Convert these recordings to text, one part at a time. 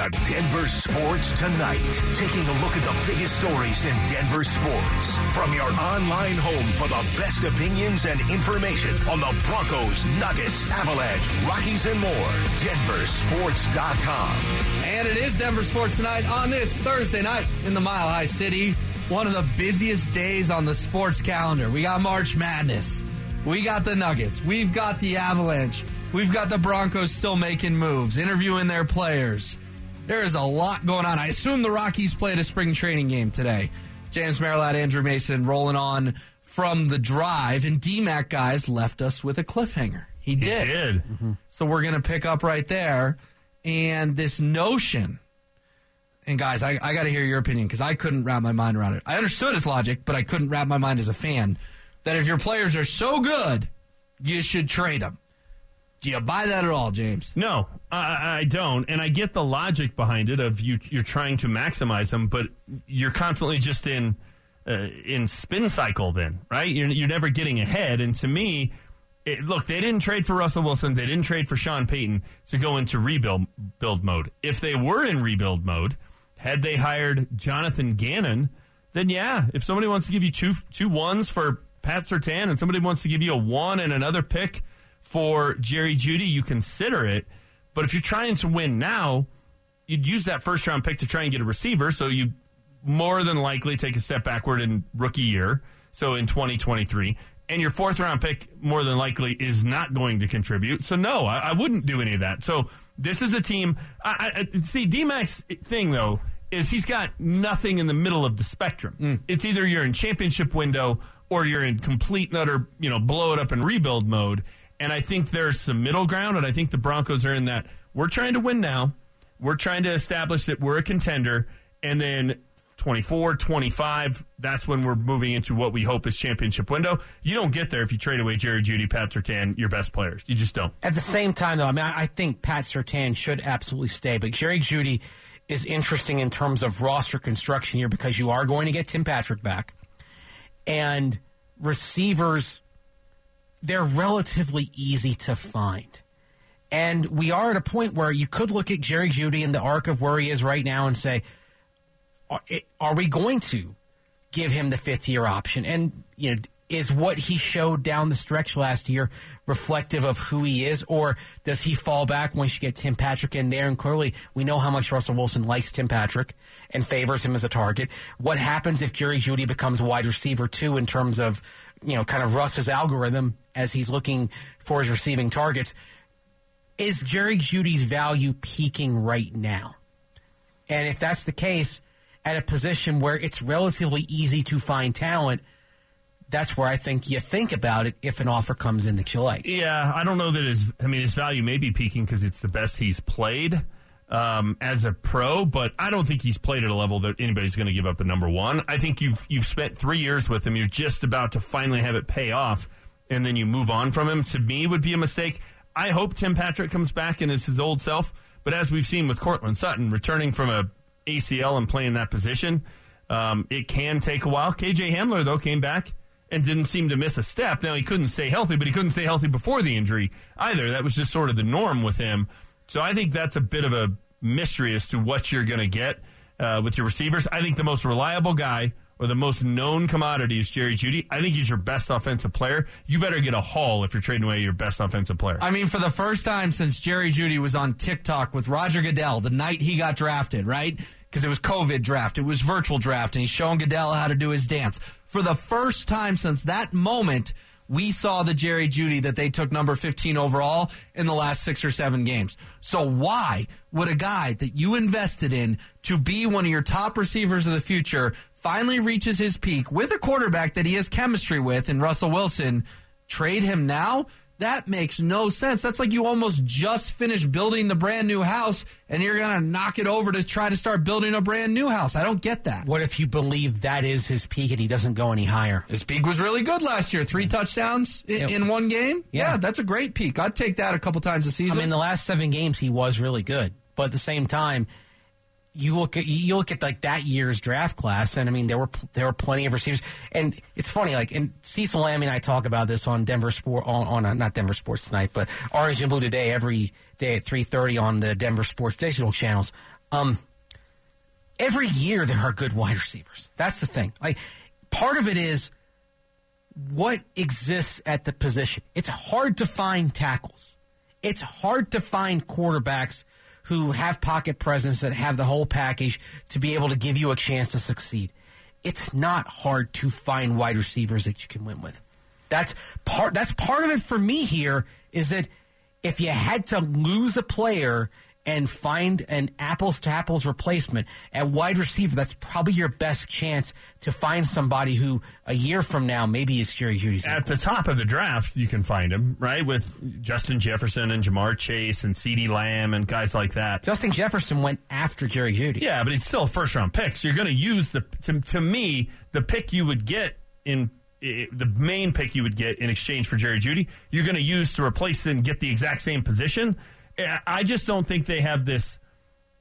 to Denver Sports Tonight, taking a look at the biggest stories in Denver sports from your online home for the best opinions and information on the Broncos, Nuggets, Avalanche, Rockies, and more. DenverSports.com. And it is Denver Sports Tonight on this Thursday night in the Mile High City. One of the busiest days on the sports calendar. We got March Madness. We got the Nuggets. We've got the Avalanche. We've got the Broncos still making moves, interviewing their players. There is a lot going on. I assume the Rockies played a spring training game today. James Merilatt, Andrew Mason rolling on from the drive, and DMAC guys left us with a cliffhanger. He did. He did. Mm-hmm. So we're going to pick up right there. And this notion, and guys, I, I got to hear your opinion because I couldn't wrap my mind around it. I understood his logic, but I couldn't wrap my mind as a fan that if your players are so good, you should trade them. Do you buy that at all, James? No, I, I don't, and I get the logic behind it. Of you, you're trying to maximize them, but you're constantly just in uh, in spin cycle. Then, right? You're, you're never getting ahead. And to me, it, look, they didn't trade for Russell Wilson. They didn't trade for Sean Payton to go into rebuild build mode. If they were in rebuild mode, had they hired Jonathan Gannon, then yeah, if somebody wants to give you two two ones for Pat Surtain and somebody wants to give you a one and another pick for Jerry Jeudy, you consider it. But if you're trying to win now, you'd use that first round pick to try and get a receiver. So you more than likely take a step backward in rookie year. So in 2023. And your fourth round pick more than likely is not going to contribute. So no, I, I wouldn't do any of that. So this is a team. I, I see DMAC's thing though is he's got nothing in the middle of the spectrum. Mm. It's either you're in championship window or you're in complete and utter, you know, blow it up and rebuild mode. And I think there's some middle ground, and I think the Broncos are in that. We're trying to win now. We're trying to establish that we're a contender, and then 24, 25, that's when we're moving into what we hope is championship window. You don't get there if you trade away Jerry Jeudy, Pat Surtain, your best players. You just don't. At the same time, though, I mean, I think Pat Surtain should absolutely stay, but Jerry Jeudy is interesting in terms of roster construction here because you are going to get Tim Patrick back, and receivers, they're relatively easy to find. And we are at a point where you could look at Jerry Jeudy in the arc of where he is right now and say, are, are we going to give him the fifth year option? And you know, is what he showed down the stretch last year reflective of who he is, or does he fall back once you get Tim Patrick in there? And clearly, we know how much Russell Wilson likes Tim Patrick and favors him as a target. What happens if Jerry Jeudy becomes wide receiver too, in terms of you know, kind of Russ's algorithm as he's looking for his receiving targets? Is Jerry Jeudy's value peaking right now? And if that's the case, at a position where it's relatively easy to find talent, that's where I think you think about it if an offer comes in that you like. Yeah, I don't know that his. I mean, his value may be peaking because it's the best he's played um, as a pro, but I don't think he's played at a level that anybody's going to give up a number one. I think you've you've spent three years with him. You're just about to finally have it pay off, and then you move on from him. To me, would be a mistake. I hope Tim Patrick comes back and is his old self. But as we've seen with Courtland Sutton returning from a ACL and playing that position, um, it can take a while. KJ Hamler though came back and didn't seem to miss a step. Now he couldn't stay healthy, but he couldn't stay healthy before the injury either. That was just sort of the norm with him. So I think that's a bit of a mystery as to what you're going to get uh, with your receivers. I think the most reliable guy or the most known commodity is Jerry Jeudy. I think he's your best offensive player. You better get a haul if you're trading away your best offensive player. I mean, for the first time since Jerry Jeudy was on TikTok with Roger Goodell the night he got drafted, right? Because it was COVID draft, it was virtual draft, and he's showing Goodell how to do his dance. For the first time since that moment, we saw the Jerry Jeudy that they took number 15 overall in the last six or seven games. So why would a guy that you invested in to be one of your top receivers of the future finally reaches his peak with a quarterback that he has chemistry with in Russell Wilson, trade him now? That makes no sense. That's like you almost just finished building the brand new house and you're going to knock it over to try to start building a brand new house. I don't get that. What if you believe that is his peak and he doesn't go any higher? His peak was really good last year. Three touchdowns in, Yeah. in one game. Yeah. Yeah. that's a great peak. I'd take that a couple times a season. mean, the last seven games he was really good, but at the same time, you look at you look at like that year's draft class, and I mean there were there were plenty of receivers, and it's funny like and Cecil Lammey and I talk about this on Denver Sport on, on uh, not Denver Sports tonight, but Orange and Blue today every day at three thirty on the Denver Sports digital channels. Um, every year there are good wide receivers. That's the thing. Like part of it is what exists at the position. It's hard to find tackles. It's hard to find quarterbacks who have pocket presence that have the whole package to be able to give you a chance to succeed. It's not hard to find wide receivers that you can win with. That's part that's part of it for me here is that if you had to lose a player and find an apples to apples replacement at wide receiver, that's probably your best chance to find somebody who a year from now maybe is Jerry Jeudy's. At the top of the draft, you can find him, right? With Justin Jefferson and Ja'Marr Chase and CeeDee Lamb and guys like that. Justin Jefferson went after Jerry Jeudy. Yeah, but it's still a first round pick. So you're going to use the, to, to me, the pick you would get in the main pick you would get in exchange for Jerry Jeudy, you're going to use to replace and get the exact same position. I just don't think they have this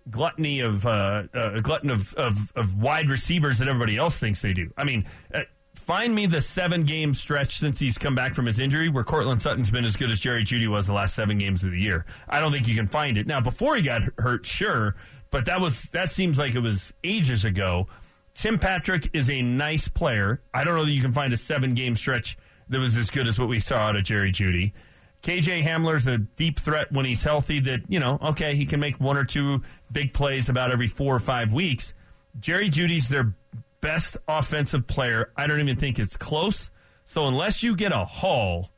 gluttony of uh, uh, glutton of, of, of wide receivers that everybody else thinks they do. I mean, uh, find me the seven game stretch since he's come back from his injury where Courtland Sutton's been as good as Jerry Jeudy was the last seven games of the year. I don't think you can find it now. Before he got hurt, sure, but that was that seems like it was ages ago. Tim Patrick is a nice player. I don't know that you can find a seven game stretch that was as good as what we saw out of Jerry Jeudy. KJ Hamler's a deep threat when he's healthy that, you know, okay, he can make one or two big plays about every four or five weeks. Jerry Jeudy's their best offensive player. I don't even think it's close. So unless you get a haul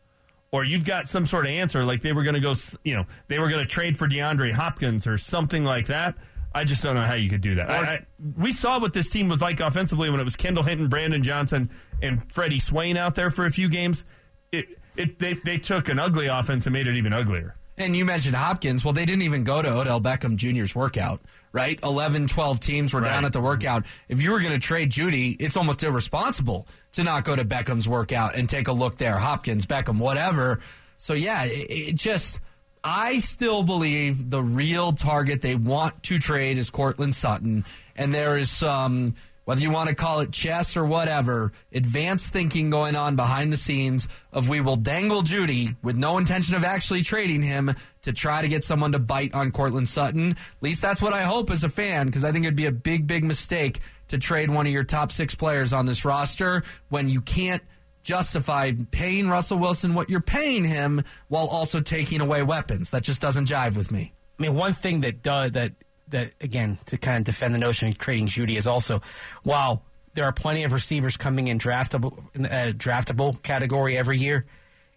or you've got some sort of answer, like they were going to go, you know, they were going to trade for DeAndre Hopkins or something like that, I just don't know how you could do that. I, I, we saw what this team was like offensively when it was Kendall Hinton, Brandon Johnson, and Freddie Swain out there for a few games. It, it, they, they took an ugly offense and made it even uglier. And you mentioned Hopkins. Well, they didn't even go to Odell Beckham Jr.'s workout, right? 11, 12 teams were right. down at the workout. If you were going to trade Jeudy, it's almost irresponsible to not go to Beckham's workout and take a look there. Hopkins, Beckham, whatever. So, yeah, it, it just I still believe the real target they want to trade is Courtland Sutton, and there is some. Whether you want to call it chess or whatever, advanced thinking going on behind the scenes of we will dangle Jeudy with no intention of actually trading him to try to get someone to bite on Courtland Sutton. At least that's what I hope as a fan, because I think it'd be a big, big mistake to trade one of your top six players on this roster when you can't justify paying Russell Wilson what you're paying him while also taking away weapons. That just doesn't jive with me. I mean, one thing that does that that again to kind of defend the notion of trading Jeudy is also while there are plenty of receivers coming in draftable in uh, draftable category every year,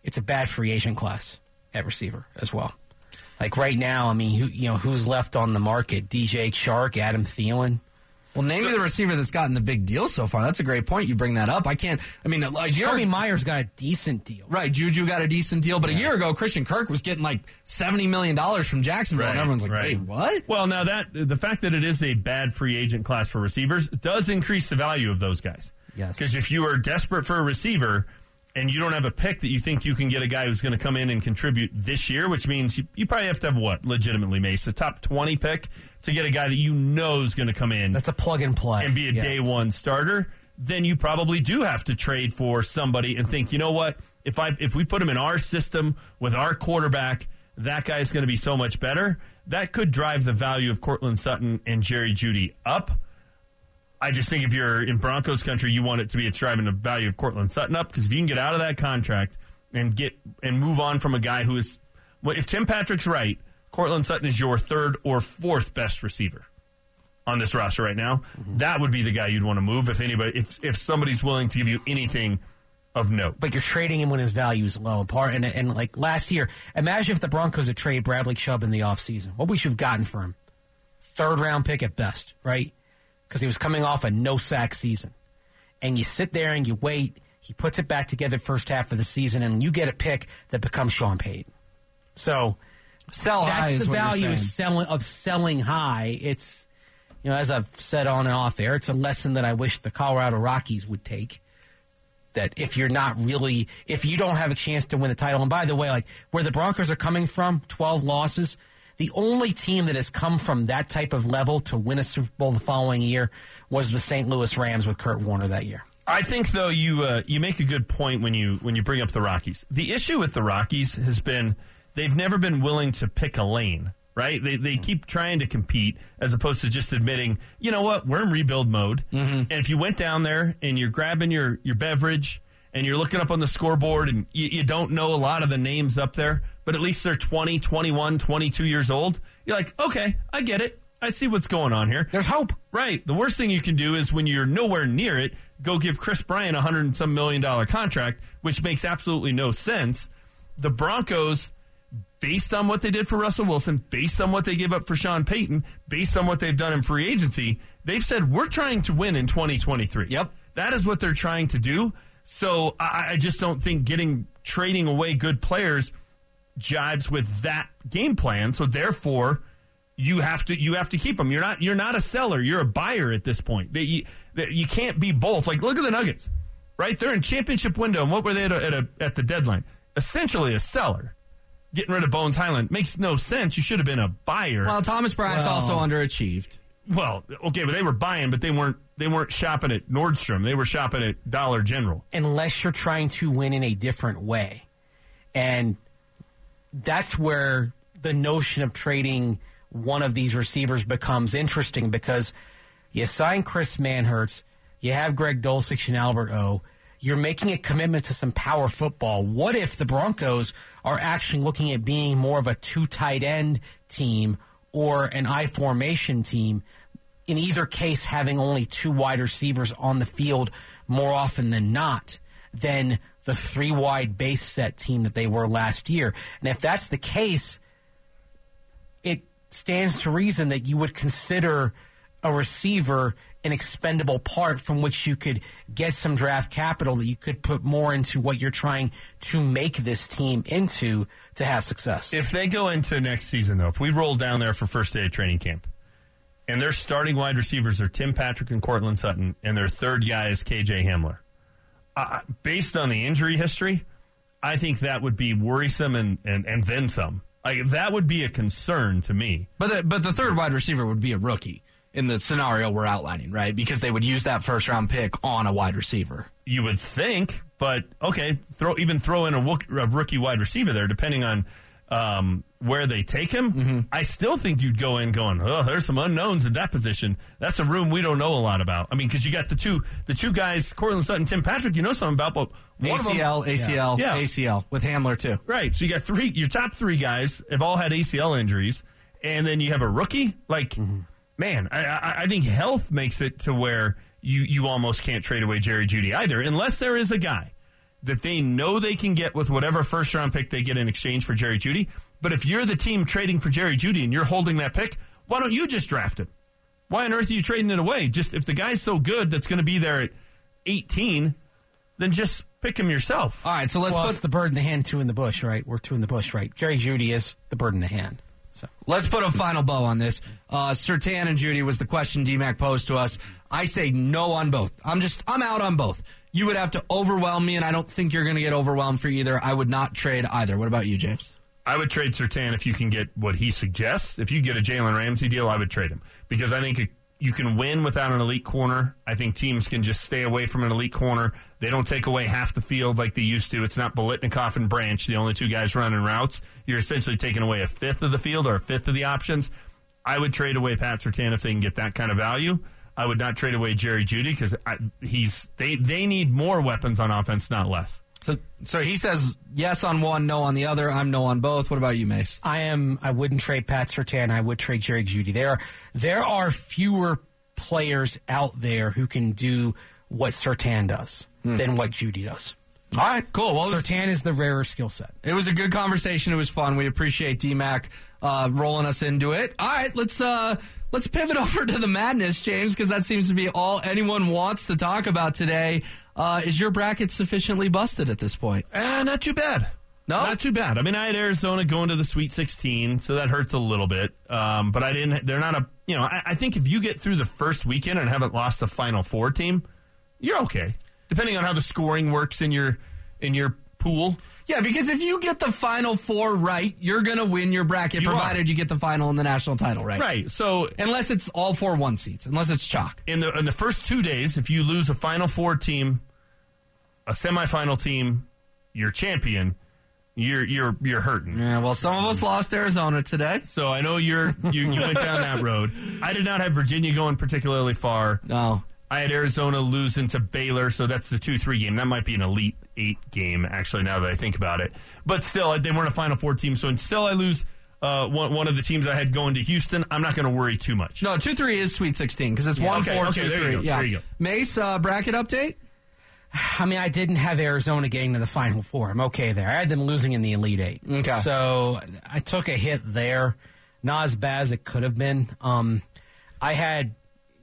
it's a bad free agent class at receiver as well. Like right now, I mean, who, you know who's left on the market? DJ Chark, Adam Thielen. Well, name so, me the receiver that's gotten the big deal so far. That's a great point. You bring that up. I can't. I mean, like Jeremy Myers got a decent deal, right? Juju got a decent deal, but yeah. a year ago, Christian Kirk was getting like seventy million dollars from Jacksonville, right, and everyone's like, right. "Wait, what?" Well, now that the fact that it is a bad free agent class for receivers does increase the value of those guys. Yes, because if you are desperate for a receiver and you don't have a pick that you think you can get a guy who's going to come in and contribute this year, which means you, you probably have to have what legitimately, Mace, a top twenty pick to get a guy that you know is going to come in. That's a plug and play and be a yeah. day one starter. Then you probably do have to trade for somebody and think, you know what? If I if we put him in our system with our quarterback, that guy is going to be so much better. That could drive the value of Courtland Sutton and Jerry Jeudy up. I just think if you're in Broncos country, you want it to be a driving the value of Courtland Sutton up because if you can get out of that contract and get and move on from a guy who is, well, if Tim Patrick's right, Courtland Sutton is your third or fourth best receiver on this roster right now. Mm-hmm. That would be the guy you'd want to move if anybody, if if somebody's willing to give you anything of note. But you're trading him when his value is low. Apart and and like last year, imagine if the Broncos had traded Bradley Chubb in the offseason. What we should have gotten for him? Third round pick at best, right? Because he was coming off a no sack season. And you sit there and you wait. He puts it back together first half of the season, and you get a pick that becomes Sean Payton. So sell that's high. the value of selling of selling high. It's you know, as I've said on and off air, it's a lesson that I wish the Colorado Rockies would take. That if you're not really, if you don't have a chance to win the title, and by the way, like where the Broncos are coming from, 12 losses, the only team that has come from that type of level to win a Super Bowl the following year was the St. Louis Rams with Kurt Warner that year. I think though you uh, you make a good point when you when you bring up the Rockies. The issue with the Rockies has been they've never been willing to pick a lane right? They they keep trying to compete as opposed to just admitting, you know what, we're in rebuild mode. And if you went down there and you're grabbing your your beverage and you're looking up on the scoreboard and you, you don't know a lot of the names up there, but at least they're 20, 21, 22 years old, you're like, okay, I get it. I see what's going on here. There's hope. Right. The worst thing you can do is when you're nowhere near it, go give Kris Bryant a hundred and some million dollar contract, which makes absolutely no sense. The Broncos, based on what they did for Russell Wilson, based on what they gave up for Sean Payton, based on what they've done in free agency, they've said we're trying to win in 2023. Yep. That is what they're trying to do. So I, I just don't think getting trading away good players jives with that game plan. So therefore, you have to you have to keep them. You're not you're not a seller. You're a buyer at this point. They, you, they, you can't be both. Like look at the Nuggets, right? They're in championship window, and what were they at, a, at, a, at the deadline? Essentially a seller. Getting rid of Bones Hyland makes no sense. You should have been a buyer. Well, Thomas Bryant's Well- also underachieved. Well, okay, but they were buying, but they weren't they weren't shopping at Nordstrom. They were shopping at Dollar General. unless you're trying to win in a different way. And that's where the notion of trading one of these receivers becomes interesting because you sign Chris Manhertz, you have Greg Dulcich and Albert O. You're making a commitment to some power football. What if the Broncos are actually looking at being more of a two tight end team or an I formation team? in either case having only two wide receivers on the field more often than not than the three wide base set team that they were last year. And if that's the case, it stands to reason that you would consider a receiver an expendable part from which you could get some draft capital that you could put more into what you're trying to make this team into to have success. If they go into next season, though, if we roll down there for first day of training camp, and their starting wide receivers are Tim Patrick and Courtland Sutton, and their third guy is KJ Hamler, uh, based on the injury history, I think that would be worrisome and, and, and then some. Like that would be a concern to me. But the, but the third wide receiver would be a rookie in the scenario we're outlining, right? Because they would use that first round pick on a wide receiver. You would think, but okay, throw even throw in a, a rookie wide receiver there, depending on um, where they take him. I still think you'd go in going, oh, there's some unknowns in that position. That's a room we don't know a lot about. I mean, because you got the two the two guys, Courtland Sutton, Tim Patrick. You know something about, but one of them- ACL, ACL, Yeah. ACL with Hamler too. Right. So you got three, your top three guys have all had ACL injuries, and then you have a rookie. Like, man, I, I, I think health makes it to where you, you almost can't trade away Jerry Jeudy either, unless there is a guy that they know they can get with whatever first round pick they get in exchange for Jerry Jeudy. But if you're the team trading for Jerry Jeudy and you're holding that pick, why don't you just draft him? Why on earth are you trading it away? Just if the guy's so good that's going to be there at 18, then just pick him yourself. All right, so let's well, put the bird in the hand, two in the bush, right? We're two in the bush, right? Jerry Jeudy is the bird in the hand. So Let's put a final bow on this. Uh, Surtain and Jeudy was the question DMAC posed to us. I say no on both. I'm just, I'm out on both. You would have to overwhelm me, and I don't think you're going to get overwhelmed for either. I would not trade either. What about you, James? I would trade Surtain if you can get what he suggests. If you get a Jalen Ramsey deal, I would trade him because I think you can win without an elite corner. I think teams can just stay away from an elite corner. They don't take away half the field like they used to. It's not Biletnikoff and Branch, the only two guys running routes. You're essentially taking away a fifth of the field or a fifth of the options. I would trade away Pat Surtain if they can get that kind of value. I would not trade away Jerry Jeudy because he's they they need more weapons on offense, not less. So, so he says yes on one, no on the other. I'm no on both. What about you, Mace? I am. I wouldn't trade Pat Surtain. I would trade Jerry Jeudy. There, there are fewer players out there who can do what Surtain does hmm. than what Jeudy does. All right, cool. Well, it was, Surtain is the rarer skill set. it was a good conversation. It was fun. We appreciate DMAC uh, rolling us into it. All right, let's uh, let's pivot over to the madness, James, because that seems to be all anyone wants to talk about today. Uh, is your bracket sufficiently busted at this point? Eh, not too bad. No? not too bad. I mean, I had Arizona going to the Sweet 16, so that hurts a little bit. Um, but I didn't. They're not a. You know, I, I think if you get through the first weekend and haven't lost the Final Four team, you're okay. Depending on how the scoring works in your in your pool. Yeah, because if you get the final four right, you're going to win your bracket, You provided are. you get the final and the national title right. Right. So Unless it's all four one seats, unless it's chalk. in the in the first two days, if you lose a Final Four team, a semifinal team, your champion, you're you're you're hurting. Yeah, well, some of us lost Arizona today. So I know you're you, you went down that road. I did not have Virginia going particularly far. No. I had Arizona losing to Baylor, so that's the two three game. That might be an elite eight game, actually. Now that I think about it, but still, they weren't a Final Four team. So until I lose uh, one one of the teams I had going to Houston, I'm not going to worry too much. No, 2 3 is Sweet 16 because it's 1 okay, 4 okay, 2 there you 3. go, Yeah. there you go. Mace, uh, bracket update? I mean, I didn't have Arizona getting to the Final Four. I'm okay there. I had them losing in the Elite Eight. Okay. So I took a hit there. Not as bad as it could have been. Um, I had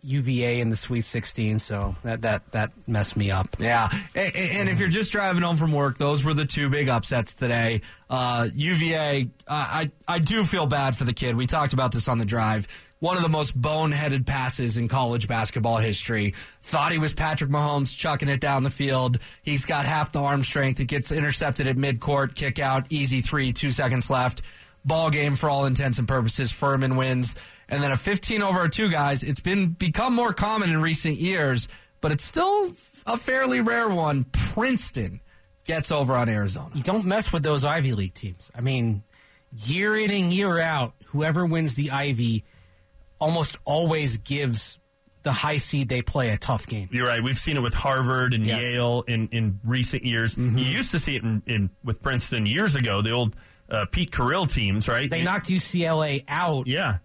UVA in the Sweet 16, so that that that messed me up. Yeah, and, and if you're just driving home from work, those were the two big upsets today. Uh, UVA, I I do feel bad for the kid. We talked about this on the drive. One of the most boneheaded passes in college basketball history. Thought he was Patrick Mahomes chucking it down the field. He's got half the arm strength. It gets intercepted at midcourt, kick out, easy three, two seconds left. Ball game for all intents and purposes. Furman wins. And then a 15 over a two guys. It's been become more common in recent years, but it's still a fairly rare one. Princeton gets over on Arizona. You don't mess with those Ivy League teams. I mean, year in and year out, whoever wins the Ivy almost always gives the high seed they play a tough game. You're right. We've seen it with Harvard and Yes. Yale in, in recent years. You used to see it in, in with Princeton years ago. The old uh, Pete Carril teams, right? They knocked UCLA out Yeah.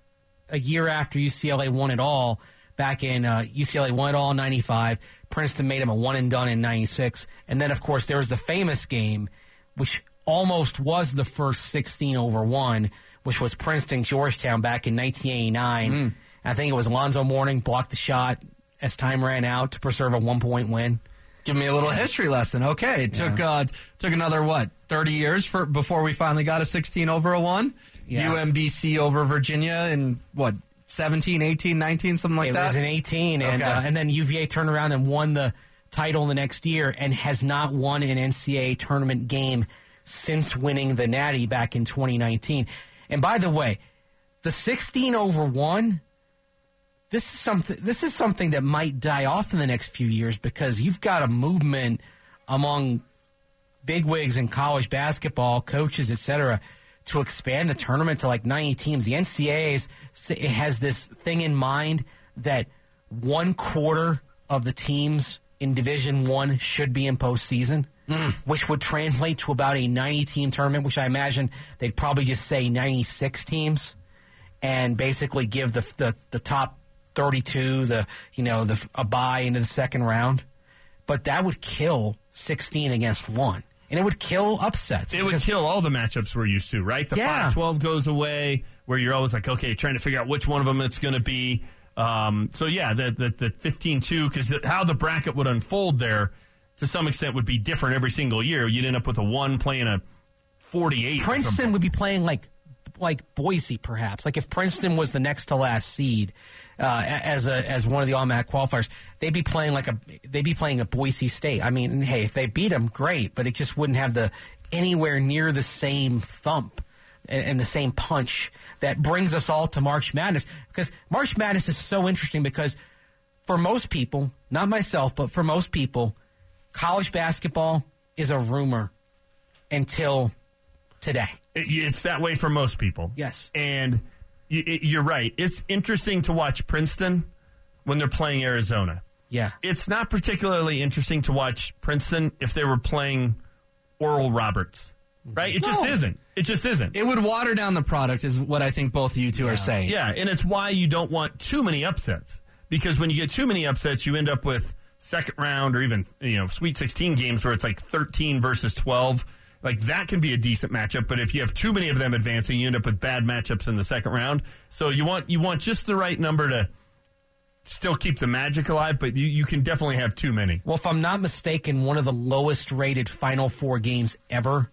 A year after UCLA won it all back in uh, UCLA won it all in 95. Princeton made them a one and done in 96. And then, of course, there was the famous game, which almost was the first 16 over 1, which was Princeton Georgetown back in 1989. I think it was Alonzo Mourning blocked the shot as time ran out to preserve a one point win. Give me a little history lesson. Okay, it took uh, took another what thirty years for before we finally got a sixteen over a one. Yeah. UMBC over Virginia in what 17, 18, 19, something like it that. was in 18, and uh, and then UVA turned around and won the title the next year, and has not won an NCAA tournament game since winning the Natty back in 2019. And by the way, the 16 over one. This is something. This is something that might die off in the next few years because you've got a movement among bigwigs in college basketball, coaches, etc., to expand the tournament to like 90 teams. The NCAA has this thing in mind that one quarter of the teams in Division One should be in postseason, hmm. which would translate to about a 90 team tournament, which I imagine they'd probably just say 96 teams and basically give the the, the top 32 the you know the a buy into the second round. But that would kill 16 against 1 and it would kill upsets It would kill all the matchups we're used to, right? The Yeah. 5 12 goes away, where you're always like, okay, trying to figure out which one of them it's going to be. Um, so, yeah, the, the, the 15 2, because how the bracket would unfold there to some extent would be different every single year. You'd end up with a 1 playing a 48. Princeton would be playing like like Boise, perhaps. Like if Princeton was the next to last seed uh, as a as one of the automatic qualifiers, they'd be playing like a they'd be playing a Boise State. I mean, hey, if they beat them, great, but it just wouldn't have the anywhere near the same thump and, and the same punch that brings us all to March Madness. Because March Madness is so interesting because for most people, not myself, but for most people, college basketball is a rumor until today. It- it's that way for most people. Yes. And you're right. It's interesting to watch Princeton when they're playing Arizona. Yeah. It's not particularly interesting to watch Princeton if they were playing Oral Roberts. Right? It just isn't. It just isn't. it would water down the product, is what I think both of you two are saying. Yeah, and it's why you don't want too many upsets because when you get too many upsets, you end up with second round or even you know Sweet 16 games where it's like 13 versus 12. Like that can be a decent matchup, but if you have too many of them advancing, you end up with bad matchups in the second round. So you want you want just the right number to still keep the magic alive, but you, you can definitely have too many. Well, if I'm not mistaken, one of the lowest rated Final Four games ever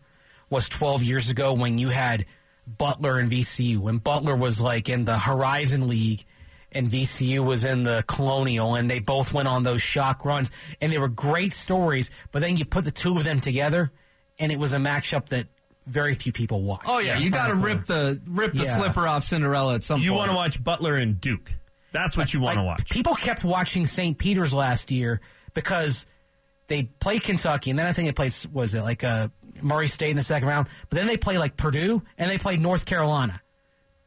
was 12 years ago when you had Butler and VCU. When Butler was like in the Horizon League and VCU was in the Colonial, and they both went on those shock runs, and they were great stories. But then you put the two of them together, and it was a matchup that very few people watched. Oh yeah, you got to rip the rip the Yeah. slipper off Cinderella at some point. You point. want to watch Butler and Duke. That's what you want to Like, watch. People kept watching St. Peter's last year because they played Kentucky, and then I think they played was it like a Murray State in the second round, but then they play like Purdue and they played North Carolina.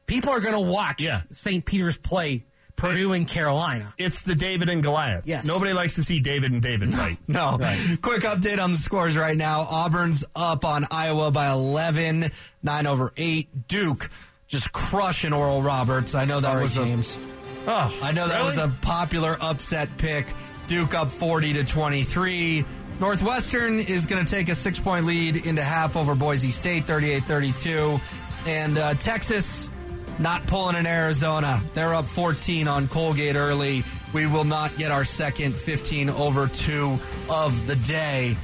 People are going to watch Yeah. St. Peter's play Purdue and Carolina. It's the David and Goliath. Yes. Nobody likes to see David and David fight. No. Quick update on the scores right now. Auburn's up on Iowa by 11, 9 over 8. Duke just crushing Oral Roberts. I know that Sorry, was James. a Oh, I know that was a popular upset pick. Duke up 40 to 23. Northwestern is going to take a 6-point lead into half over Boise State 38-32 and uh, Texas not pulling in Arizona. They're up 14 on Colgate early. We will not get our second 15 over 2 of the day.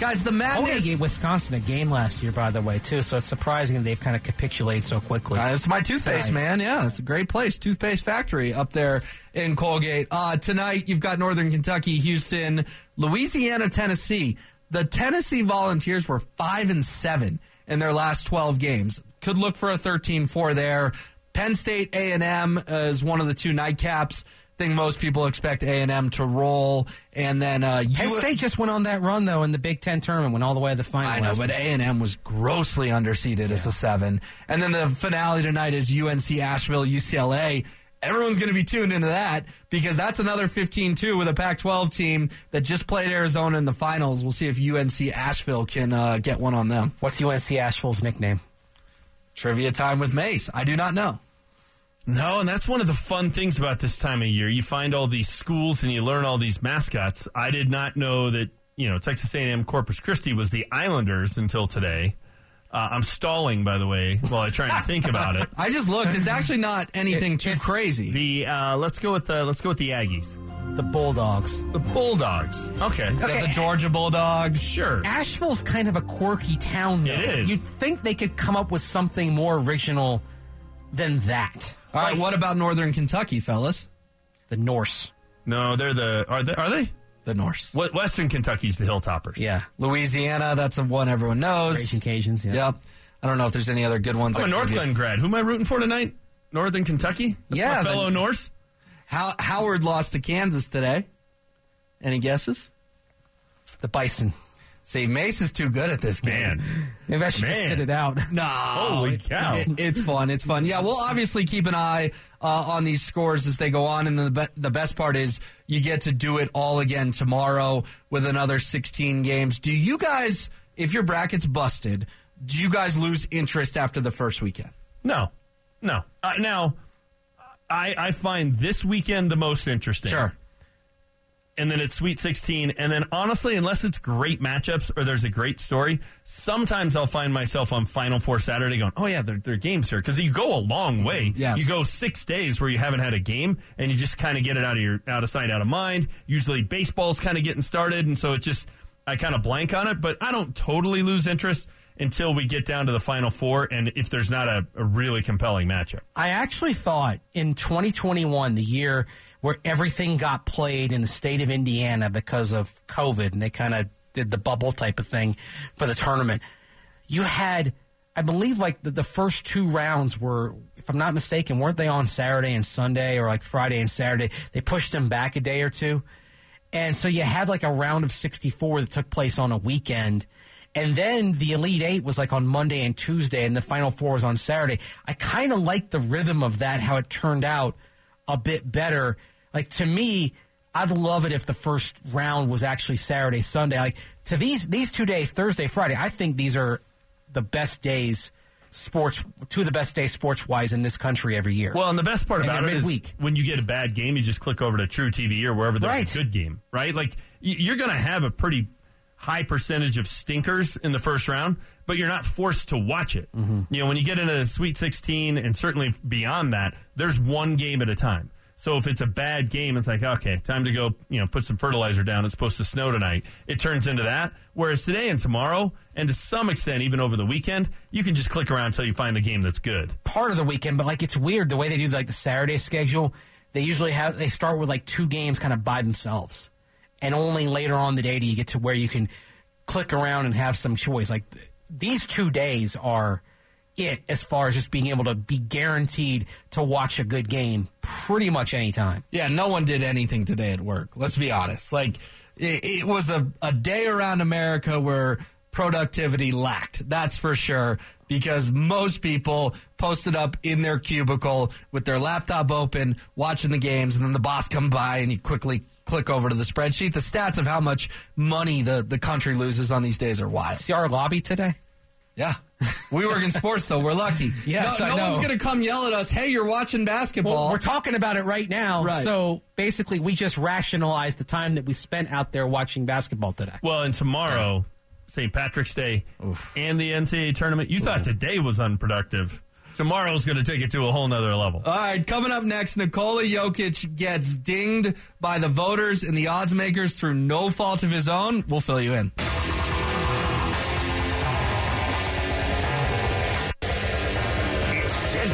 Guys, the madness. gave Wisconsin a game last year, by the way, too. So it's surprising they've kind of capitulated so quickly. Uh, it's my toothpaste, Tonight. man. Yeah, it's a great place. Toothpaste Factory up there in Colgate. Uh, tonight, you've got Northern Kentucky, Houston, Louisiana, Tennessee. The Tennessee Volunteers were 5 and 7 in their last 12 games. Could look for a 13-4 there. Penn State A&M is one of the two nightcaps. think most people expect A&M to roll. And then uh, Penn U- State just went on that run though in the Big Ten tournament, went all the way to the final. I know, but. A and M was grossly underseeded as a seven. And then the finale tonight is UNC Asheville UCLA. Everyone's going to be tuned into that because that's another 15-2 with a Pac-12 team that just played Arizona in the finals. We'll see if UNC Asheville can uh, get one on them. what's UNC Asheville's nickname? Trivia time with Mace. I do not know. No, and that's one of the fun things about this time of year. You find all these schools and you learn all these mascots. I did not know that you know Texas A&M Corpus Christi was the Islanders until today. Uh, I'm stalling, by the way, while I try and think about it. I just looked. It's actually not anything It- too it's- crazy. The uh, let's go with the let's go with the Aggies, The Bulldogs. the Bulldogs. Okay, Is that the Georgia Bulldogs. sure. Asheville's kind of a quirky town, though. It is. You'd think they could come up with something more original than that. All right, Like what about Northern Kentucky, fellas? the Norse? No, they're the are they are they? The Norse. What Western Kentucky's the Hilltoppers. Yeah, Louisiana, that's the one everyone knows. Raging Cajuns. Yeah. Yep. I don't know if there's any other good ones. I'm I a can North give. Glen grad. Who am I rooting for tonight? Northern Kentucky. That's Yeah, my the- fellow Norse. How, Howard lost to Kansas today. Any guesses? The Bison. See, Mace is too good at this game. Man, Maybe I should just sit it out. No. Holy It- cow. it- it's fun. It's fun. Yeah, we'll obviously keep an eye uh, on these scores as they go on. And the, be- the best part is you get to do it all again tomorrow with another 16 games. Do you guys, if your bracket's busted, do you guys lose interest after the first weekend? no, no. Uh, now, I I find this weekend the most interesting. And then it's Sweet 16. And then honestly, unless it's great matchups or there's a great story, sometimes I'll find myself on Final Four Saturday going, oh, yeah, there, there are games here. Because you go a long way. Yes. You go six days where you haven't had a game and you just kind of get it out of your out of sight, out of mind. Usually baseball's kind of getting started. And so it just, I kind of blank on it, but I don't totally lose interest until we get down to the Final Four and if there's not a, a really compelling matchup. I actually thought in 2021, the year where everything got played in the state of Indiana because of COVID, and they kind of did the bubble type of thing for the tournament, you had, I believe, like the, the first two rounds were, if I'm not mistaken, weren't they on Saturday and Sunday or like Friday and Saturday? They pushed them back a day or two. And so you had like a round of 64 that took place on a weekend. And then the Elite Eight was like on Monday and Tuesday, and the Final Four was on Saturday. I kind of liked the rhythm of that, how it turned out a bit better. Like to me, I'd love it if the first round was actually Saturday, Sunday. Like to these these two days, Thursday, Friday, I think these are the best days sports, two of the best days sports wise in this country every year. Well, and the best part And about it is when you get a bad game, you just click over to truTV or wherever there's Right. a good game, right? Like you're going to have a pretty high percentage of stinkers in the first round, but you're not forced to watch it. Mm-hmm. You know, when you get into the Sweet 16 and certainly beyond that, there's one game at a time. So if it's a bad game, it's like, okay, time to go, you know, put some fertilizer down. It's supposed to snow tonight. It turns into that. Whereas today and tomorrow, and to some extent, even over the weekend, you can just click around until you find the game that's good. part of the weekend, but like it's weird the way they do like the Saturday schedule. They usually have they start with like two games kind of by themselves, and only later on the day do you get to where you can click around and have some choice. Like th- these two days are it as far as just being able to be guaranteed to watch a good game pretty much any time. Yeah, no one did anything today at work. Let's be honest. Like, it, it was a, a day around America where productivity lacked. That's for sure. Because most people posted up in their cubicle with their laptop open, watching the games, and then the boss come by and you quickly click over to the spreadsheet. The stats of how much money the, the country loses on these days are wild. See our lobby today? Yeah. We work in sports, though. We're lucky. Yes, no, I no know. one's going to come yell at us, hey, you're watching basketball. Well, we're talking about it right now. Right. So basically, we just rationalized the time that we spent out there watching basketball today. Well, and tomorrow, St. Patrick's Day and the NCAA tournament. You thought today was unproductive. Tomorrow's going to take it to a whole nother level. All right, coming up next, Nikola Jokic gets dinged by the voters and the odds makers through no fault of his own. We'll fill you in.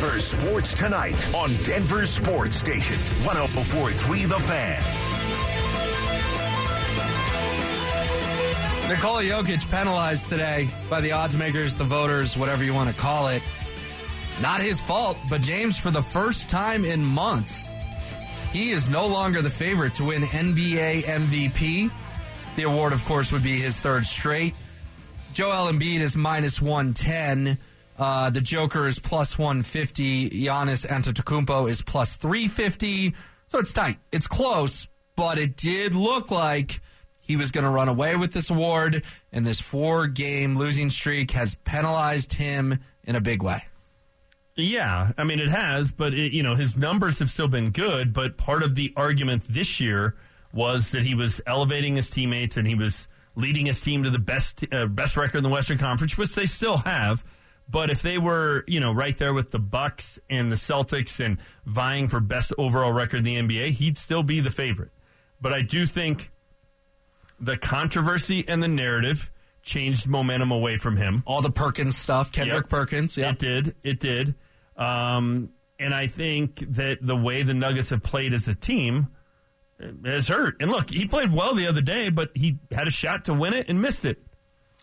Denver Sports Tonight on Denver Sports Station 1043 The Fan. Nikola Jokic penalized today by the odds makers, the voters, whatever you want to call it. Not his fault, but James, for the first time in months, he is no longer the favorite to win NBA MVP. The award, of course, would be his third straight. Joel Embiid is minus 110. Uh, the Joker is plus 150. Giannis Antetokounmpo is plus 350. So it's tight. It's close, but it did look like he was going to run away with this award, and this four game losing streak has penalized him in a big way. Yeah, I mean it has, but it, you know his numbers have still been good. But part of the argument this year was that he was elevating his teammates and he was leading his team to the best uh, best record in the Western Conference, which they still have. But if they were, you know, right there with the Bucks and the Celtics and vying for best overall record in the NBA, he'd still be the favorite. But I do think the controversy and the narrative changed momentum away from him. All the Perkins stuff, Kendrick Yep. Perkins. Yeah. It did. It did. Um, and I think that the way the Nuggets have played as a team uh, has hurt. And look, he played well the other day, but he had a shot to win it and missed it.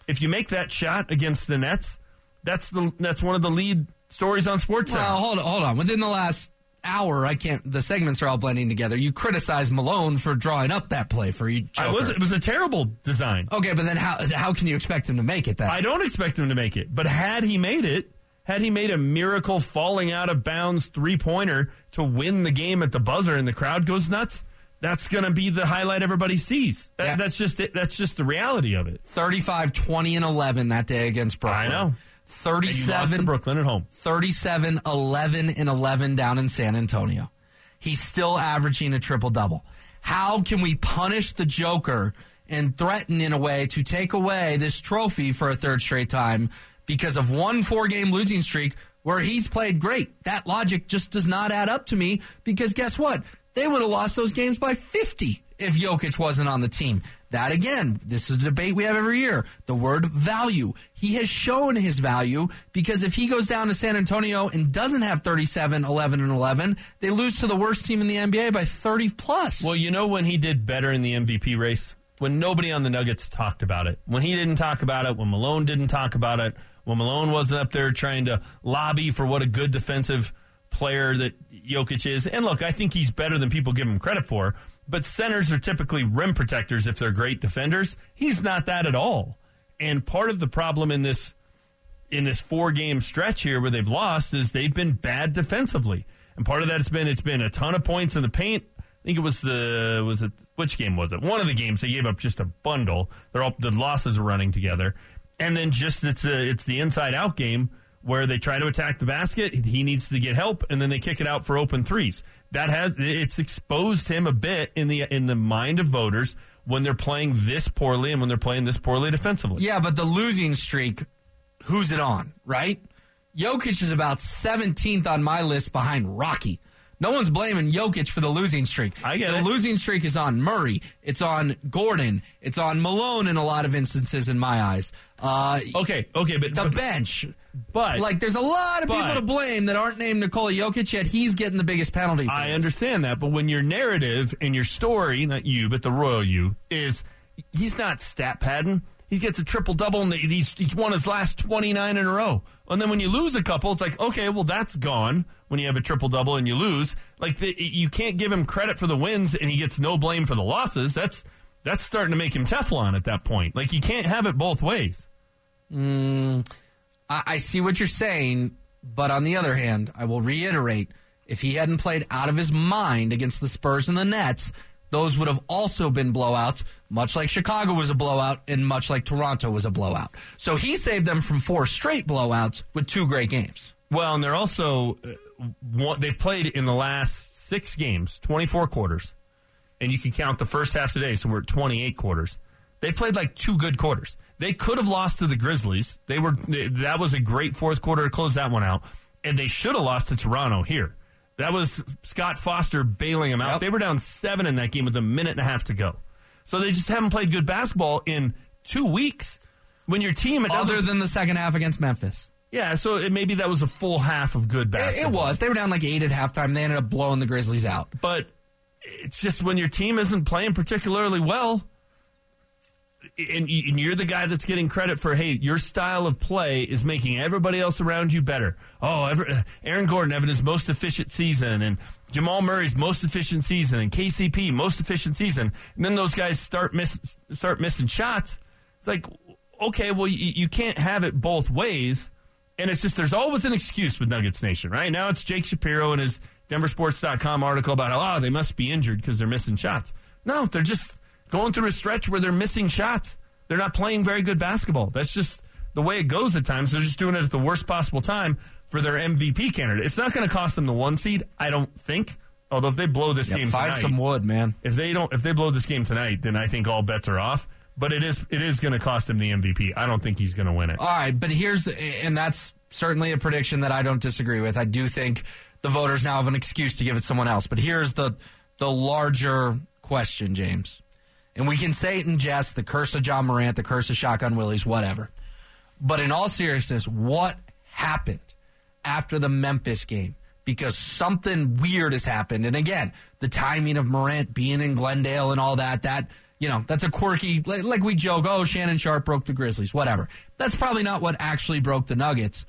If you make that shot against the Nets, that's the that's one of the lead stories on Sports. Well, hold on, hold on. Within the last hour, I can't. The segments are all blending together. You criticize Malone for drawing up that play for you. I was it was a terrible design. okay, but then how how can you expect him to make it? Then I don't expect him to make it, but had he made it, had he made a miracle falling out of bounds three pointer to win the game at the buzzer and the crowd goes nuts, that's going to be the highlight everybody sees. That, Yeah. That's just it. That's just the reality of it. 35, 20, and 11 that day against Brooklyn. I know. And you lost to 37, Brooklyn at home. 37, 11, and 11 down in San Antonio. He's still averaging a triple double. How can we punish the Joker and threaten in a way to take away this trophy for a third straight time because of one four game losing streak where he's played great? That logic just does not add up to me because guess what? They would have lost those games by 50 if Jokic wasn't on the team. That again, this is a debate we have every year. The word value. He has shown his value because if he goes down to San Antonio and doesn't have 37, 11, and 11, they lose to the worst team in the NBA by 30 plus. Well, you know when he did better in the MVP race? When nobody on the Nuggets talked about it. When he didn't talk about it, when Malone didn't talk about it, when Malone wasn't up there trying to lobby for what a good defensive player that Jokic is. And look, I think he's better than people give him credit for, but centers are typically rim protectors if they're great defenders. He's not that at all. And part of the problem in this in this four game stretch here where they've lost is they've been bad defensively. And part of that has been it's been a ton of points in the paint. I think it was the was it which game was it? One of the games they gave up just a bundle. They're all the losses are running together. And then just it's a, it's the inside out game where they try to attack the basket. He needs to get help, and then they kick it out for open threes. That has it's exposed him a bit in the in the mind of voters when they're playing this poorly and when they're playing this poorly defensively. yeah, but the losing streak, who's it on, right? Jokic is about 17th on my list behind Rocky. No one's blaming Jokic for the losing streak. I get the it. losing streak is on Murray. It's on Gordon. It's on Malone in a lot of instances, in my eyes. Uh, Okay, okay, but the but, bench. But Like, there's a lot of people to blame that aren't named Nikola Jokic, yet he's getting the biggest penalty. I this. understand that, but when your narrative and your story, not you, but the royal you, is he's not stat padding. He gets a triple double and he's he's won his last twenty nine in a row. And then when you lose a couple, it's like okay, well that's gone. When you have a triple double and you lose, like the, you can't give him credit for the wins and he gets no blame for the losses. That's that's starting to make him Teflon at that point. Like you can't have it both ways. Hmm. I, I see what you're saying, but on the other hand, I will reiterate if he hadn't played out of his mind against the Spurs and the Nets, those would have also been blowouts, much like Chicago was a blowout and much like Toronto was a blowout. So he saved them from four straight blowouts with two great games. Well, and they're also uh, they've played in the last six games, twenty four quarters, and you can count the first half today, so we're at twenty eight quarters. They played like two good quarters. They could have lost to the Grizzlies. They were that was a great fourth quarter to close that one out, and they should have lost to Toronto here. That was Scott Foster bailing them out. Yep. They were down seven in that game with a minute and a half to go. So they just haven't played good basketball in two weeks. When your team Other than the second half against Memphis. yeah, so it, maybe that was a full half of good basketball. it was. They were down like eight at halftime. They ended up blowing the Grizzlies out. but it's just when your team isn't playing particularly well and you're the guy that's getting credit for hey your style of play is making everybody else around you better oh ever, uh, aaron gordon having his most efficient season and jamal murray's most efficient season and kcp most efficient season and then those guys start miss start missing shots it's like okay well you, you can't have it both ways and it's just there's always an excuse with Nuggets Nation, right? Now it's Jake Shapiro and his DenverSports.com article about oh, they must be injured because they're missing shots. No, they're just going through a stretch where they're missing shots. They're not playing very good basketball. That's just the way it goes at times. They're just doing it at the worst possible time for their MVP candidate. It's not going to cost them the one seed, I don't think. Although if they blow this game Find tonight, some wood, man. if they don't if they blow this game tonight, then I think all bets are off. But it is it is going to cost him the MVP. I don't think he's going to win it. All right, but here's, and that's certainly a prediction that I don't disagree with. I do think the voters now have an excuse to give it someone else. But here's the the larger question, James, and we can say it in jest: the curse of Ja Morant, the curse of Shotgun Willies, whatever. But in all seriousness, what happened after the Memphis game? Because something weird has happened, and again, the timing of Morant being in Glendale and all that that you know, that's a quirky, like, like we joke, oh, Shannon Sharpe broke the Grizzlies, whatever. That's probably not what actually broke the Nuggets,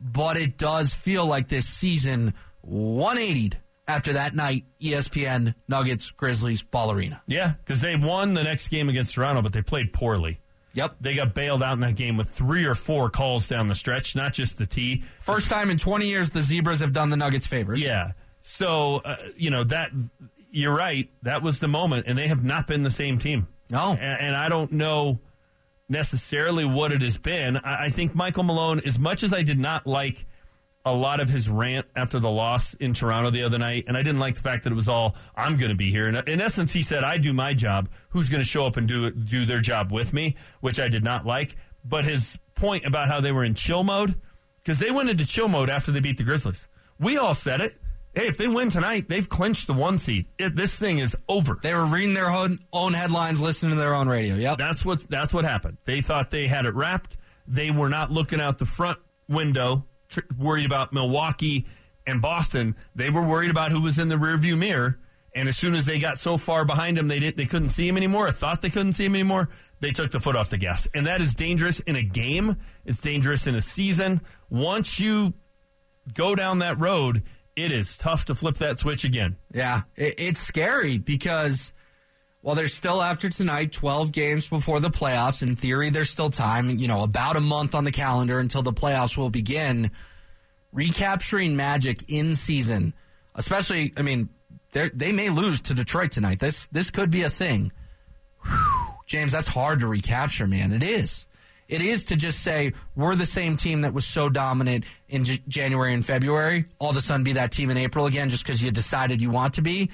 but it does feel like this season 180'd after that night, ESPN, Nuggets, Grizzlies, Ball Arena. Yeah, because they won the next game against Toronto, but they played poorly. Yep. They got bailed out in that game with three or four calls down the stretch, not just the T. First time in 20 years the Zebras have done the Nuggets favors. Yeah. So, uh, you know, that you're right. That was the moment, and they have not been the same team. No. And, and I don't know necessarily what it has been. I, I think Michael Malone, as much as I did not like a lot of his rant after the loss in Toronto the other night, and I didn't like the fact that it was all I'm going to be here. In, in essence, he said, "I do my job. Who's going to show up and do do their job with me?" Which I did not like. But his point about how they were in chill mode, because they went into chill mode after they beat the Grizzlies. We all said it. Hey, if they win tonight, they've clinched the one seed. It, this thing is over. They were reading their own, own headlines, listening to their own radio. Yep. That's what that's what happened. They thought they had it wrapped. They were not looking out the front window, tr- worried about Milwaukee and Boston. They were worried about who was in the rearview mirror. And as soon as they got so far behind him, they didn't they couldn't see him anymore. Or thought they couldn't see him anymore. They took the foot off the gas, and that is dangerous in a game. It's dangerous in a season. Once you go down that road, it is tough to flip that switch again. Yeah, it, it's scary because while there's still after tonight 12 games before the playoffs. In theory, there's still time, you know, about a month on the calendar until the playoffs will begin. Recapturing Magic in season, especially, I mean, they they may lose to Detroit tonight. This this could be a thing. Whew. James, that's hard to recapture, man. It is. It is to just say we're the same team that was so dominant in J- January and February. All of a sudden, be that team in April again, just because you decided you want to be.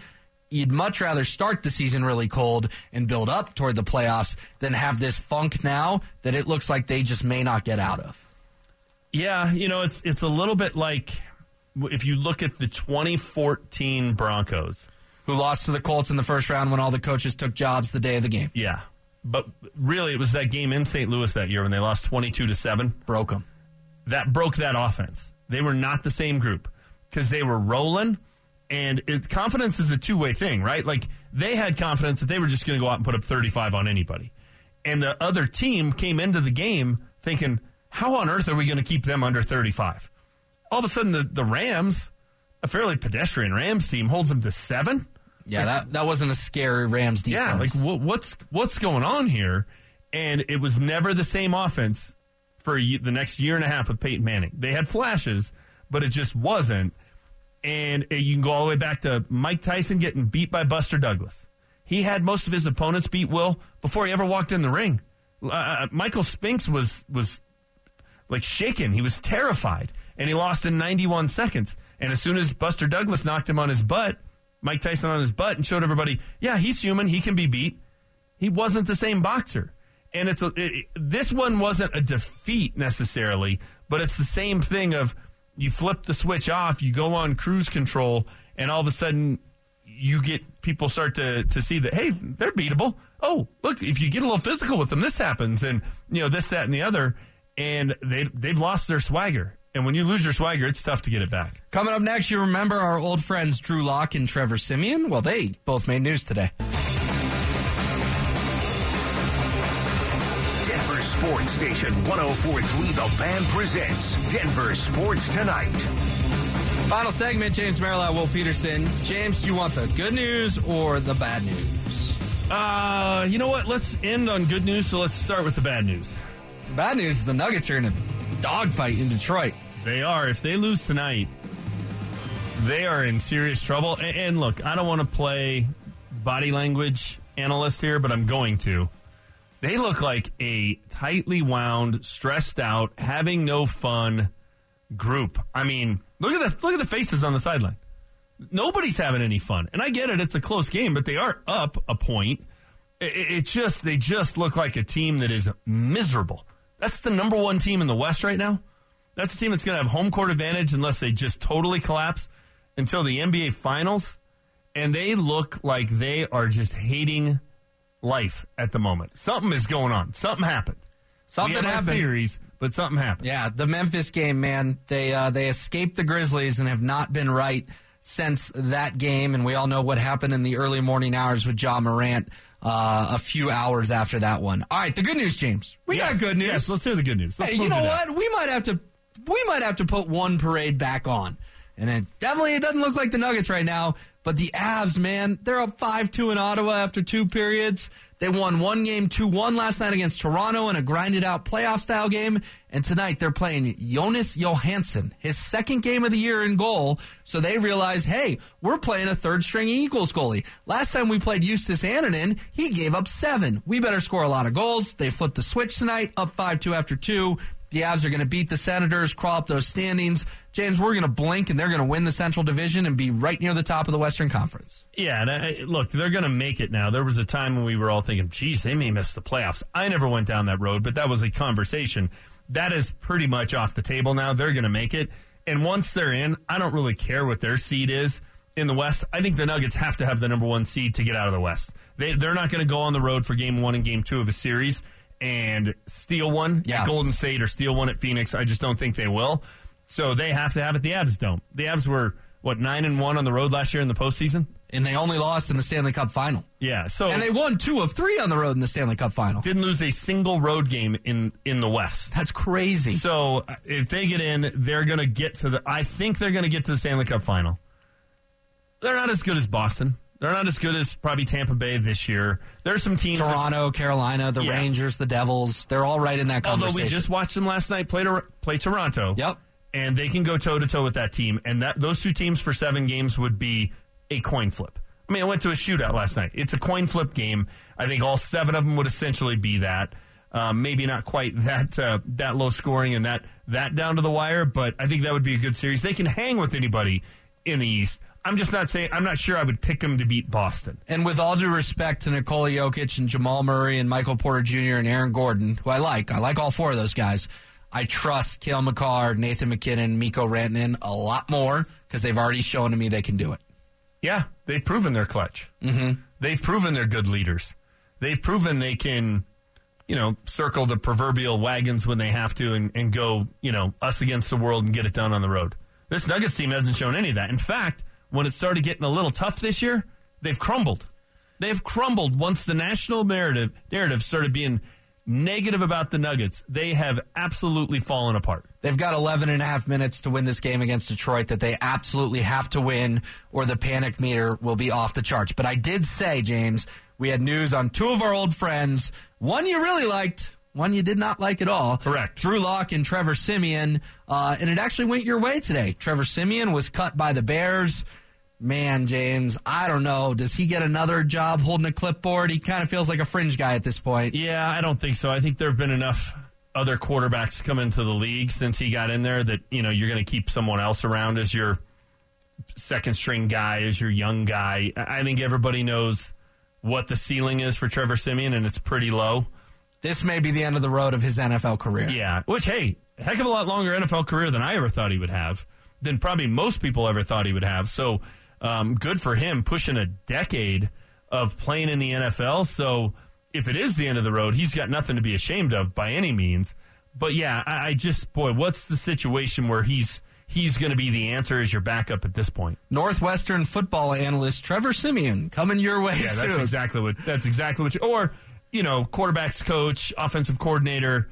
You'd much rather start the season really cold and build up toward the playoffs than have this funk now that it looks like they just may not get out of. Yeah, you know, it's it's a little bit like if you look at the 2014 Broncos. Who lost to the Colts in the first round when all the coaches took jobs the day of the game? Yeah. But really it was that game in St. Louis that year when they lost 22 to 7 Broke them. that broke that offense. They were not the same group because they were rolling and it's confidence is a two-way thing, right? Like they had confidence that they were just going to go out and put up 35 on anybody. And the other team came into the game thinking, how on earth are we going to keep them under 35? All of a sudden the, the Rams, a fairly pedestrian Rams team holds them to 7. Yeah, that, that wasn't a scary Rams defense. Yeah, like wh- what's what's going on here? And it was never the same offense for the next year and a half with Peyton Manning. They had flashes, but it just wasn't. And uh, you can go all the way back to Mike Tyson getting beat by Buster Douglas. He had most of his opponents beat Will before he ever walked in the ring. Uh, Michael Spinks was was like shaken. He was terrified, and he lost in 91 seconds. And as soon as Buster Douglas knocked him on his butt, Mike Tyson on his butt, and showed everybody, yeah, he's human. He can be beat. He wasn't the same boxer. And it's a, it, this one wasn't a defeat necessarily, but it's the same thing of you flip the switch off, you go on cruise control, and all of a sudden you get people start to, to see that, hey, they're beatable. Oh, look, if you get a little physical with them, this happens. And, you know, this, that, and the other. And they, they've lost their swagger. And when you lose your swagger, it's tough to get it back. Coming up next, you remember our old friends Drew Lock and Trevor Siemian? Well, they both made news today. Sports Station 1043 The Fan presents Denver Sports Tonight. Final segment, James Merrill, Will Peterson. James, do you want the good news or the bad news? Uh, you know what? Let's end on good news. So let's start with the bad news. Bad news, the Nuggets are in a dogfight in Detroit. They are. If they lose tonight, they are in serious trouble. And, and look, I don't want to play body language analyst here, but I'm going to. They look like a tightly wound, stressed out, having no fun group. I mean, look at the look at the faces on the sideline. Nobody's having any fun, and I get it; it's a close game, but they are up a point. It, it's just they just look like a team that is miserable. That's the number one team in the West right now. That's a team that's going to have home court advantage unless they just totally collapse until the NBA Finals, and they look like they are just hating life at the moment. Something is going on. Something happened. Something happened. Theories, but something happened. Yeah, the Memphis game, man. They uh, they escaped the Grizzlies and have not been right since that game. And we all know what happened in the early morning hours with Ja Morant uh, a few hours after that one. All right, the good news, James. We Yes, got good news. Yes, let's hear the good news. Let's hey, you know what? We might have to we might have to put one parade back on. And it definitely it doesn't look like the Nuggets right now. But the Avs, man, they're up 5 2 in Ottawa after two periods. They won one game 2 1 last night against Toronto in a grinded out playoff style game. And tonight they're playing Jonas Johansson, his second game of the year in goal. So they realize, hey, we're playing a third string Eagles goalie. Last time we played Justus Annunen, he gave up seven. We better score a lot of goals. They flipped the switch tonight, up 5 2 after two. The Avs are going to beat the Senators, crawl up those standings. James, we're going to blink and they're going to win the Central Division and be right near the top of the Western Conference. Yeah, and I, look, they're going to make it now. There was a time when we were all thinking, geez, they may miss the playoffs. I never went down that road, but that was a conversation. That is pretty much off the table now. They're going to make it. And once they're in, I don't really care what their seed is in the West. I think the Nuggets have to have the number one seed to get out of the West. They, they're not going to go on the road for game one and game two of a series and steal one Yeah. at Golden State or steal one at Phoenix. I just don't think they will. So they have to have it. The Avs don't. The Avs were, what, 9 and 1 on the road last year in the postseason? And they only lost in the Stanley Cup final. Yeah. So And they won two of three on the road in the Stanley Cup final. didn't lose a single road game in in the West. That's crazy. So if they get in, they're going to get to the. I think they're going to get to the Stanley Cup final. They're not as good as Boston. They're not as good as probably Tampa Bay this year. There's some teams. Toronto, Carolina, the Yeah. Rangers, the Devils, they're all right in that conversation. Although we just watched them last night play Tor- play Toronto. Yep. And they can go toe to toe with that team, and that those two teams for seven games would be a coin flip. I mean, I went to a shootout last night. It's a coin flip game. I think all seven of them would essentially be that. Um, maybe not quite that uh, that low scoring and that that down to the wire, but I think that would be a good series. They can hang with anybody in the East. I'm just not saying. I'm not sure I would pick them to beat Boston. And with all due respect to Nikola Jokic and Jamal Murray and Michael Porter Jr. and Aaron Gordon, who I like, I like all four of those guys. I trust Cale Makar, Nathan MacKinnon, Mikko Rantanen a lot more because they've already shown to me they can do it. Yeah, they've proven they're clutch. Mm-hmm. They've proven they're good leaders. They've proven they can, you know, circle the proverbial wagons when they have to and, and go, you know, us against the world and get it done on the road. This Nuggets team hasn't shown any of that. In fact, when it started getting a little tough this year, they've crumbled. They've crumbled once the national narrative narrative started being negative about the Nuggets. They have absolutely fallen apart. They've got 11 and a half minutes to win this game against Detroit that they absolutely have to win or the panic meter will be off the charts. But I did say, James, we had news on two of our old friends. One you really liked, one you did not like at all. Correct. Drew Lock and Trevor Siemian, uh, and it actually went your way today. Trevor Siemian was cut by the Bears. Man, James, I don't know. Does he get another job holding a clipboard? He kind of feels like a fringe guy at this point. Yeah, I don't think so. I think there have been enough other quarterbacks come into the league since he got in there that you know you're going to keep someone else around as your second string guy, as your young guy. I think everybody knows what the ceiling is for Trevor Siemian, and it's pretty low. This may be the end of the road of his NFL career. Yeah, which hey, heck of a lot longer NFL career than I ever thought he would have, than probably most people ever thought he would have. So um, good for him pushing a decade of playing in the NFL. So if it is the end of the road, he's got nothing to be ashamed of by any means. But yeah, I, I just boy, what's the situation where he's he's going to be the answer as your backup at this point? Northwestern football analyst Trevor Siemian coming your way Yeah, that's exactly what that's exactly what you, or you know, quarterbacks coach, offensive coordinator.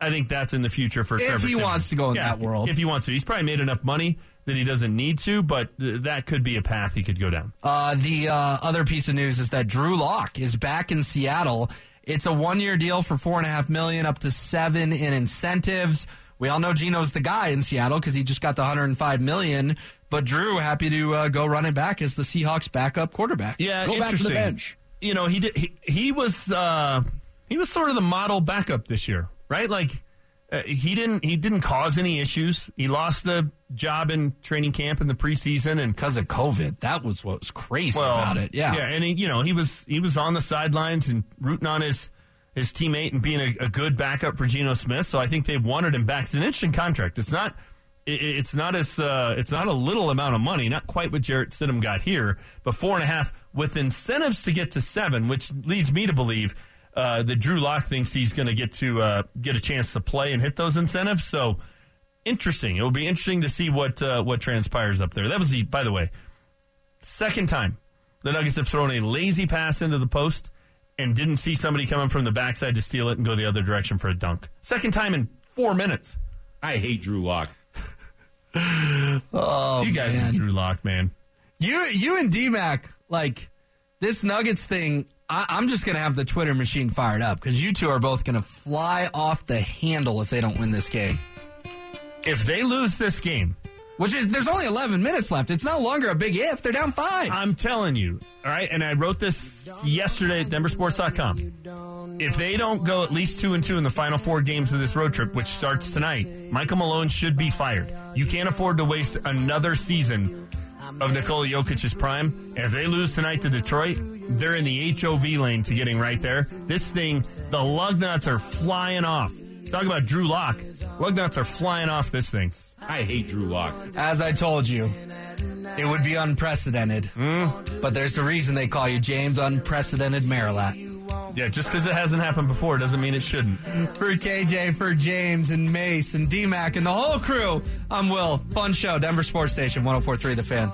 I think that's in the future for If Trevor he Siemian. wants to go in that world. If he wants to, he's probably made enough money that he doesn't need to, but th- that could be a path he could go down. Uh, the uh, other piece of news is that Drew Lock is back in Seattle. It's a one-year deal for four and a half million, up to seven in incentives. We all know Geno's the guy in Seattle because he just got the 105 million. But Drew happy to uh, go running back as the Seahawks backup quarterback. Yeah, Go back to the interesting. bench. You know, he did. He, he was uh, he was sort of the model backup this year, right? Like uh, he didn't he didn't cause any issues. He lost the job in training camp in the preseason, and Because of COVID, that was what was crazy about it. Yeah. yeah, and he, you know he was he was on the sidelines and rooting on his his teammate and being a, a good backup for Geno Smith. So I think they wanted him back. It's an interesting contract. It's not it, it's not as uh, it's not a little amount of money, not quite what Jarrett Stidham got here, but four and a half with incentives to get to seven, which leads me to believe. Uh, that Drew Lock thinks he's going to get to uh, get a chance to play and hit those incentives. So interesting. It will be interesting to see what uh, what transpires up there. That was the, by the way, second time the Nuggets have thrown a lazy pass into the post and didn't see somebody coming from the backside to steal it and go the other direction for a dunk. Second time in four minutes. I hate Drew Lock. Oh, you guys man. and Drew Lock, man. You you and D Mac like this Nuggets thing, I, I'm just gonna have the Twitter machine fired up because you two are both gonna fly off the handle if they don't win this game. If they lose this game, Which is there's only 11 minutes left. It's no longer a big if. They're down five. I'm telling you, all right, and I wrote this yesterday at denversports.com. If they don't go at least two and two in the final four games of this road trip, which starts tonight, Michael Malone should be fired. You can't afford to waste another season of Nikola Jokic's prime. If they lose tonight to Detroit, they're in the HOV lane to getting right there. This thing, the lug nuts are flying off. Talk about Drew Lock. Lug nuts are flying off this thing. I hate Drew Lock. As I told you, it would be unprecedented. Hmm? But there's a reason they call you James Unprecedented Marilat. Yeah, just because it hasn't happened before doesn't mean it shouldn't. For KJ, for James and Mace and DMAC and the whole crew, I'm Will. Fun show, Denver Sports Station 1043 The Fan.